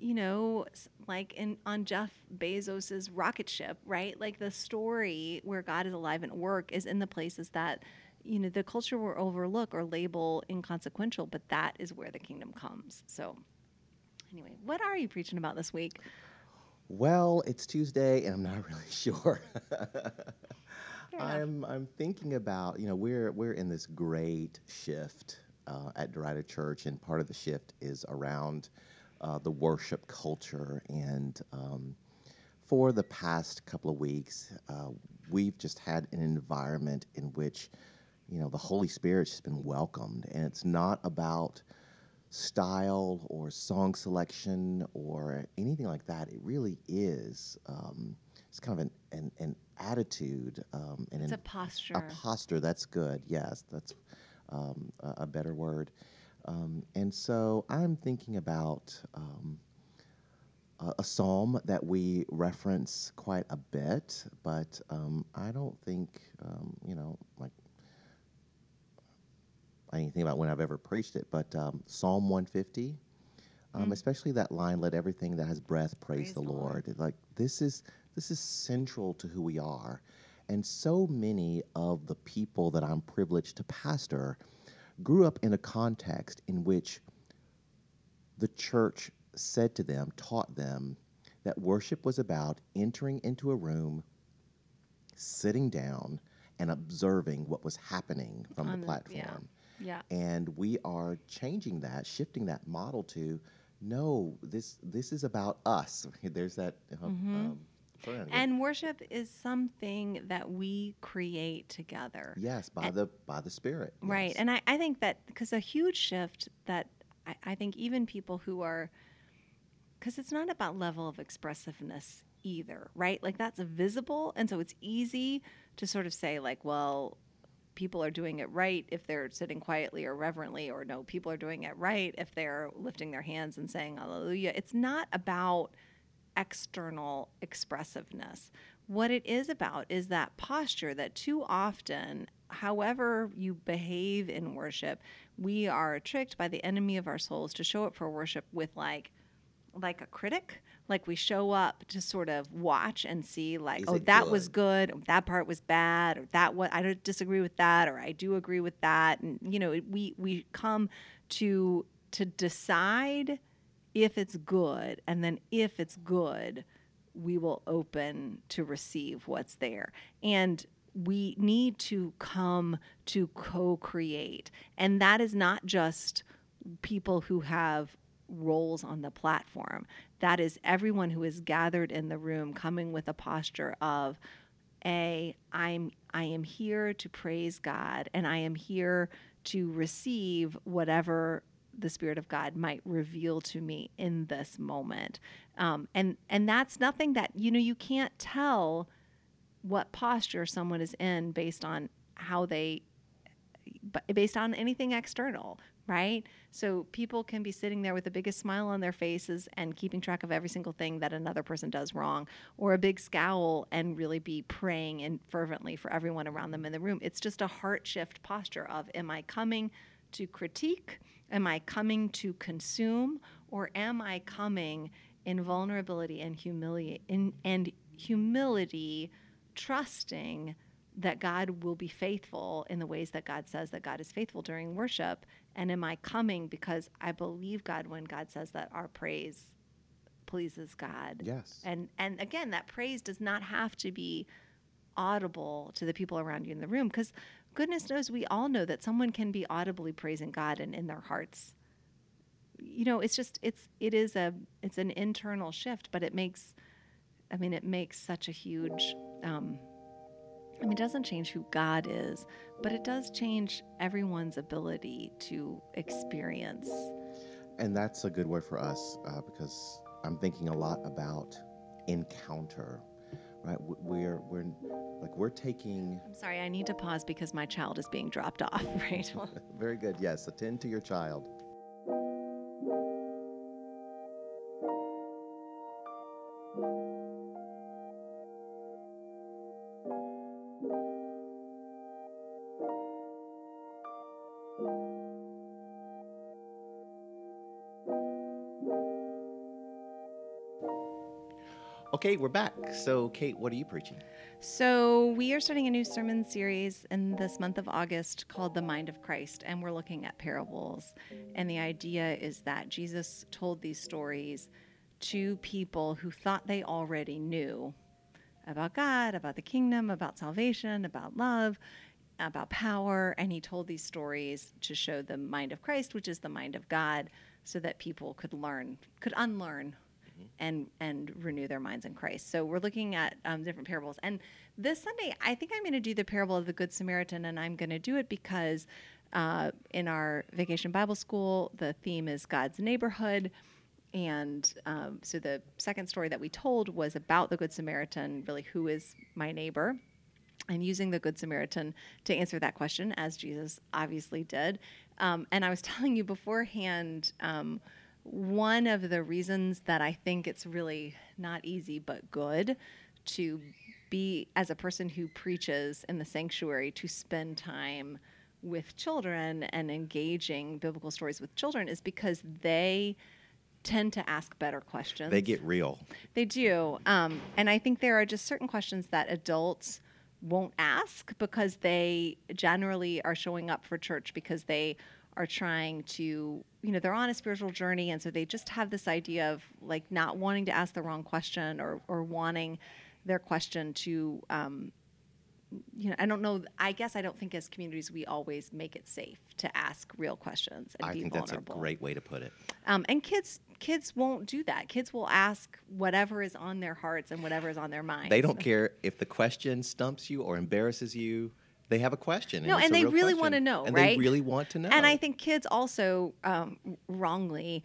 you know like in on jeff bezos's rocket ship right? Like the story where god is alive and at work is in the places that you know the culture will overlook or label inconsequential but that is where the kingdom comes. So anyway what are you preaching about this week Well, it's Tuesday, and I'm not really sure. I'm I'm thinking about you know we're we're in this great shift uh, at Derita Church, and part of the shift is around uh, the worship culture. And um, for the past couple of weeks, uh, we've just had an environment in which you know the Holy Spirit's just been welcomed, and it's not about style or song selection or anything like that. It really is. Um, it's kind of an an, an attitude um, and it's an, a posture a posture. That's good. Yes, that's um, a, a better word. Um, and so I'm thinking about um, a, a psalm that we reference quite a bit, but um, I don't think um, you know like Think about when I've ever preached it, but um, Psalm 150, um, especially that line, "Let everything that has breath praise, Praise the, Lord." Lord. Like this is this is central to who we are, and so many of the people that I'm privileged to pastor grew up in a context in which the church said to them, taught them that worship was about entering into a room, sitting down, and observing what was happening from On the the- yeah. Yeah And we are changing that, shifting that model to no, this this is about us. There's that uh, um. Mm-hmm. And worship is something that we create together. yes, by the by the Spirit. Right. And I, I think that because a huge shift that I, I think even people who are, because it's not about level of expressiveness either, right? Like that's visible. And so it's easy to sort of say, like, well, people are doing it right if they're sitting quietly or reverently, or no, people are doing it right if they're lifting their hands and saying hallelujah. It's not about external expressiveness. What it is about is that posture that too often, however you behave in worship, we are tricked by the enemy of our souls to show up for worship with like like a critic like we show up to sort of watch and see like Is oh that was good? good or that part was bad or that what i don't disagree with that or i do agree with that and you know we we come to to decide if it's good and then if it's good we will open to receive what's there and we need to come to co-create and that is not just people who have roles on the platform that is everyone who is gathered in the room coming with a posture of a i'm i am here to praise god and i am here to receive whatever the spirit of god might reveal to me in this moment. Um, and and that's nothing that you know you can't tell what posture someone is in based on how they based on anything external, right? So people can be sitting there with the biggest smile on their faces and keeping track of every single thing that another person does wrong, or a big scowl and really be praying and fervently for everyone around them in the room. It's just a heart shift posture of am I coming to critique? Am I coming to consume? Or am I coming in vulnerability and humility in, and humility, trusting that God will be faithful in the ways that God says that God is faithful during worship? And am I coming because I believe God when God says that our praise pleases God? Yes. And and again, that praise does not have to be audible to the people around you in the room because goodness knows we all know that someone can be audibly praising God and in their hearts you know it's just it's it is a it's an internal shift but it makes i mean it makes such a huge um I mean, it doesn't change who God is, but it does change everyone's ability to experience. And that's a good word for us uh, because I'm thinking a lot about encounter, right? We're we're like we're taking I'm sorry, I need to pause because my child is being dropped off, right? very good. Yes, attend to your child. Okay, we're back. So, Kate, what are you preaching? So, we are starting a new sermon series in this month of August called The Mind of Christ, and we're looking at parables. And the idea is that Jesus told these stories to people who thought they already knew about God, about the kingdom, about salvation, about love, about power. And he told these stories to show the mind of Christ, which is the mind of God, so that people could learn, could unlearn and and renew their minds in Christ. So we're looking at um, different parables. And this Sunday, I think I'm going to do the parable of the Good Samaritan, and I'm going to do it because uh, in our Vacation Bible School, the theme is God's neighborhood. And um, so the second story that we told was about the Good Samaritan, really, who is my neighbor? and using the Good Samaritan to answer that question, as Jesus obviously did. Um, and I was telling you beforehand, um, one of the reasons that I think it's really not easy but good to be, as a person who preaches in the sanctuary, to spend time with children and engaging biblical stories with children is because they tend to ask better questions. They get real. They do. Um, and I think there are just certain questions that adults won't ask because they generally are showing up for church because they are trying to, you know, they're on a spiritual journey. And so they just have this idea of like not wanting to ask the wrong question or, or wanting their question to, um, you know, I don't know. I guess I don't think as communities we always make it safe to ask real questions and I be think vulnerable. that's a great way to put it. Um, and kids, kids won't do that. Kids will ask whatever is on their hearts and whatever is on their minds. They don't care if the question stumps you or embarrasses you. They have a question. No, it's and they real really question, wanna know, and right? they really want to know. And I think kids also, um, wrongly,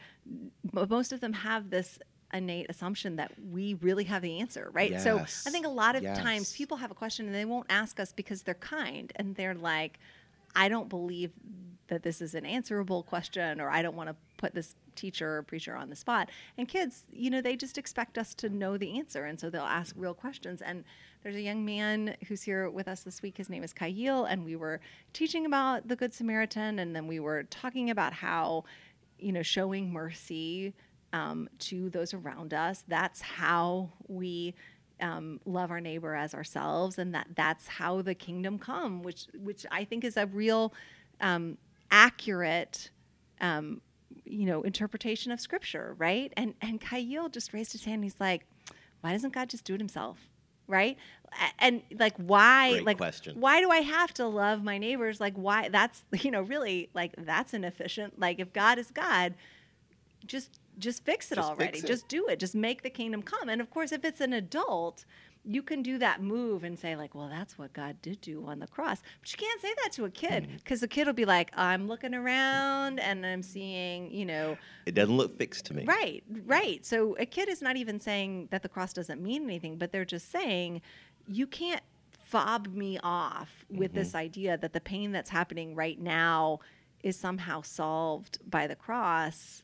most of them have this innate assumption that we really have the answer, right? Yes. So I think a lot of Yes. times people have a question and they won't ask us because they're kind and they're like, I don't believe that this is an answerable question or I don't want to put this teacher or preacher on the spot. And kids, you know, they just expect us to know the answer. And so they'll ask real questions. And there's a young man who's here with us this week. His name is Kyle. And we were teaching about the Good Samaritan. And then we were talking about how, you know, showing mercy um, to those around us. That's how we um, love our neighbor as ourselves, and that that's how the kingdom come, which which I think is a real um, accurate. Um, you know, interpretation of scripture, right? And and Kyle just raised his hand. And he's like, "Why doesn't God just do it Himself?" Right? And like, why? Great like, question. why do I have to love my neighbors? Like, why? That's you know, really, like that's inefficient. Like, if God is God, just just fix it Just already. fix it. Just do it. Just make the kingdom come. And of course, if it's an adult, you can do that move and say like, "Well, that's what God did do on the cross." But you can't say that to a kid Mm. because the kid will be like, "I'm looking around and I'm seeing, you know, it doesn't look fixed to me. Right, right. So a kid is not even saying that the cross doesn't mean anything, but they're just saying you can't fob me off with this idea that the pain that's happening right now is somehow solved by the cross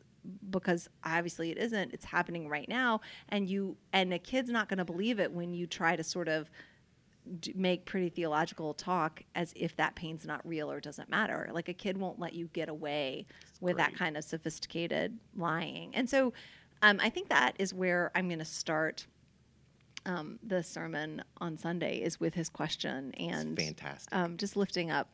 because obviously it isn't it's happening right now and you and a kid's not going to believe it when you try to sort of d- make pretty theological talk as if that pain's not real or doesn't matter. Like a kid won't let you get away with that kind of sophisticated lying. And so um, I think that is where I'm going to start um, the sermon on Sunday is with his question and fantastic. um, just lifting up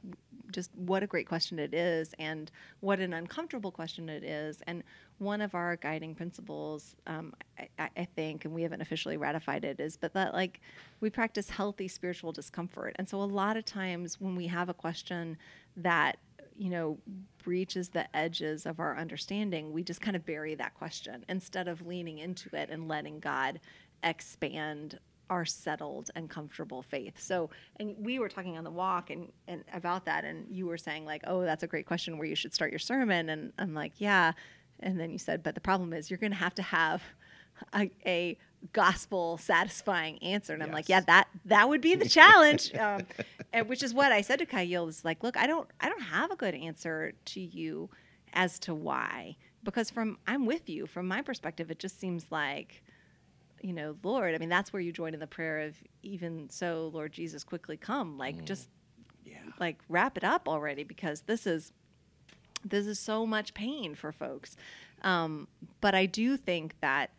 just what a great question it is and what an uncomfortable question it is. And one of our guiding principles, um, I, I- I think, and we haven't officially ratified it, is but that like we practice healthy spiritual discomfort. And so a lot of times when we have a question that you know breaches the edges of our understanding, we just kind of bury that question instead of leaning into it and letting God expand our settled and comfortable faith. So, and we were talking on the walk and, and about that, and you were saying like, "Oh, that's a great question where you should start your sermon," and I'm like, "Yeah," and then you said, "But the problem is you're going to have to have a, a gospel satisfying answer," and I'm like, "Yeah, that that would be the challenge," um, and which is what I said to Kyle is like, "Look, I don't I don't have a good answer to you as to why." Because from I'm with you. From my perspective, it just seems like you know, Lord, I mean, that's where you join in the prayer of even so, Lord Jesus, quickly come. Like, just Yeah. like wrap it up already because this is this is so much pain for folks. Um, but I do think that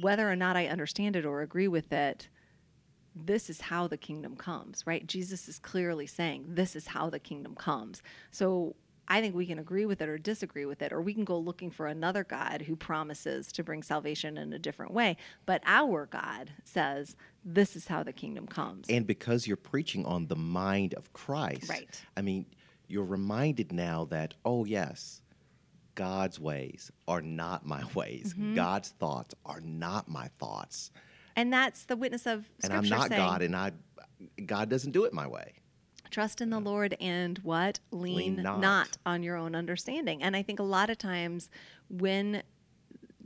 whether or not I understand it or agree with it, this is how the kingdom comes, right? Jesus is clearly saying this is how the kingdom comes. So I think we can agree with it or disagree with it, or we can go looking for another God who promises to bring salvation in a different way. But our God says this is how the kingdom comes. And because you're preaching on the mind of Christ, Right. I mean, you're reminded now that, oh, yes, God's ways are not my ways. Mm-hmm. God's thoughts are not my thoughts. And that's the witness of Scripture. And I'm not saying, God, and I, God doesn't do it my way. Trust in the Lord and what lean, Lean not. not. on your own understanding. And I think a lot of times when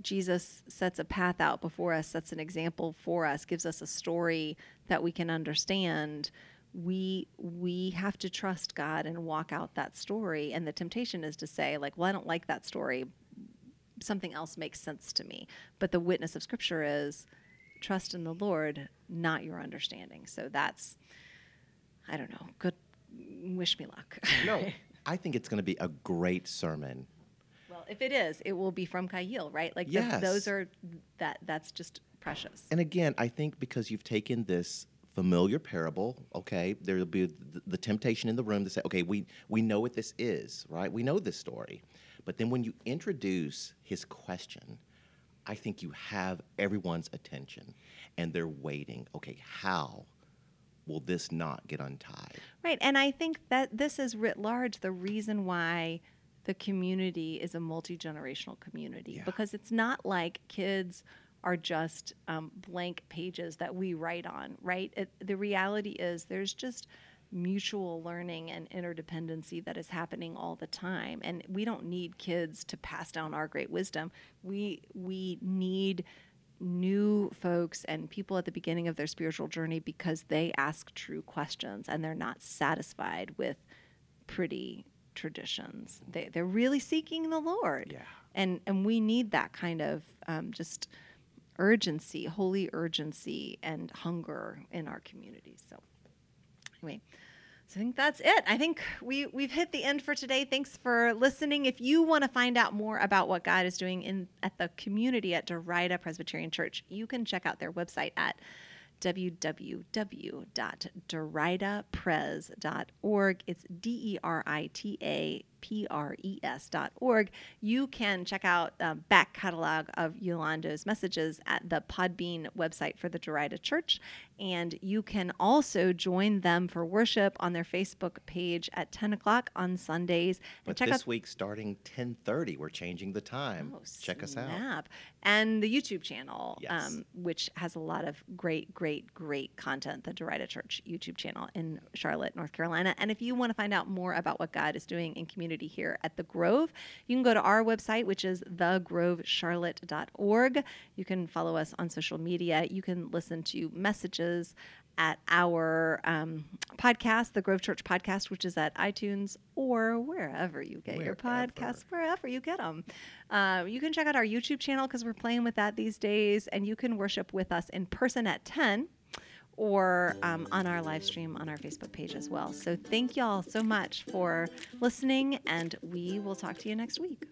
Jesus sets a path out before us, sets an example for us, gives us a story that we can understand, we we have to trust God and walk out that story. And the temptation is to say like, well, I don't like that story. Something else makes sense to me. But the witness of scripture is trust in the Lord, not your understanding. So that's I don't know. Good. Wish me luck. No, I think it's going to be a great sermon. well, if it is, it will be from Kyle, right? Like the- those are that. That's just precious. And again, I think because you've taken this familiar parable, okay, there'll be the, the temptation in the room to say, okay, we, we know what this is, right? We know this story. But then when you introduce his question, I think you have everyone's attention and they're waiting. Okay, how will this not get untied? Right. And I think that this is writ large the reason why the community is a multi generational community Yeah. because it's not like kids are just um, blank pages that we write on, right? It, the reality is there's just mutual learning and interdependency that is happening all the time and we don't need kids to pass down our great wisdom we we need new folks and people at the beginning of their spiritual journey because they ask true questions and they're not satisfied with pretty traditions. They, they're really seeking the Lord. Yeah. And, and we need that kind of um, just urgency, holy urgency, and hunger in our communities. So, anyway. I think that's it. I think we we've hit the end for today. Thanks for listening. If you want to find out more about what God is doing in at the community at Derita Presbyterian Church, you can check out their website at www.deritapres.org. It's D E R I T A P R E S dot org. You can check out a back catalog of Yolanda's messages at the Podbean website for the Derita Church. And you can also join them for worship on their Facebook page at 10 o'clock on Sundays. And But check this out week, starting 1030, we're changing the time. Oh, Check us out. And the YouTube channel, Yes. um, which has a lot of great, great, great content, the Derita Church YouTube channel in Charlotte, North Carolina. And if you want to find out more about what God is doing in community here at The Grove, you can go to our website, which is thegrovecharlotte.org. You can follow us on social media. You can listen to messages at our um, podcast, the Grove Church Podcast, which is at iTunes or wherever you get your podcasts, wherever you get them. Uh, you can check out our YouTube channel because we're playing with that these days, and you can worship with us in person at 10 or um, on our live stream on our Facebook page as well. So thank y'all so much for listening, and we will talk to you next week.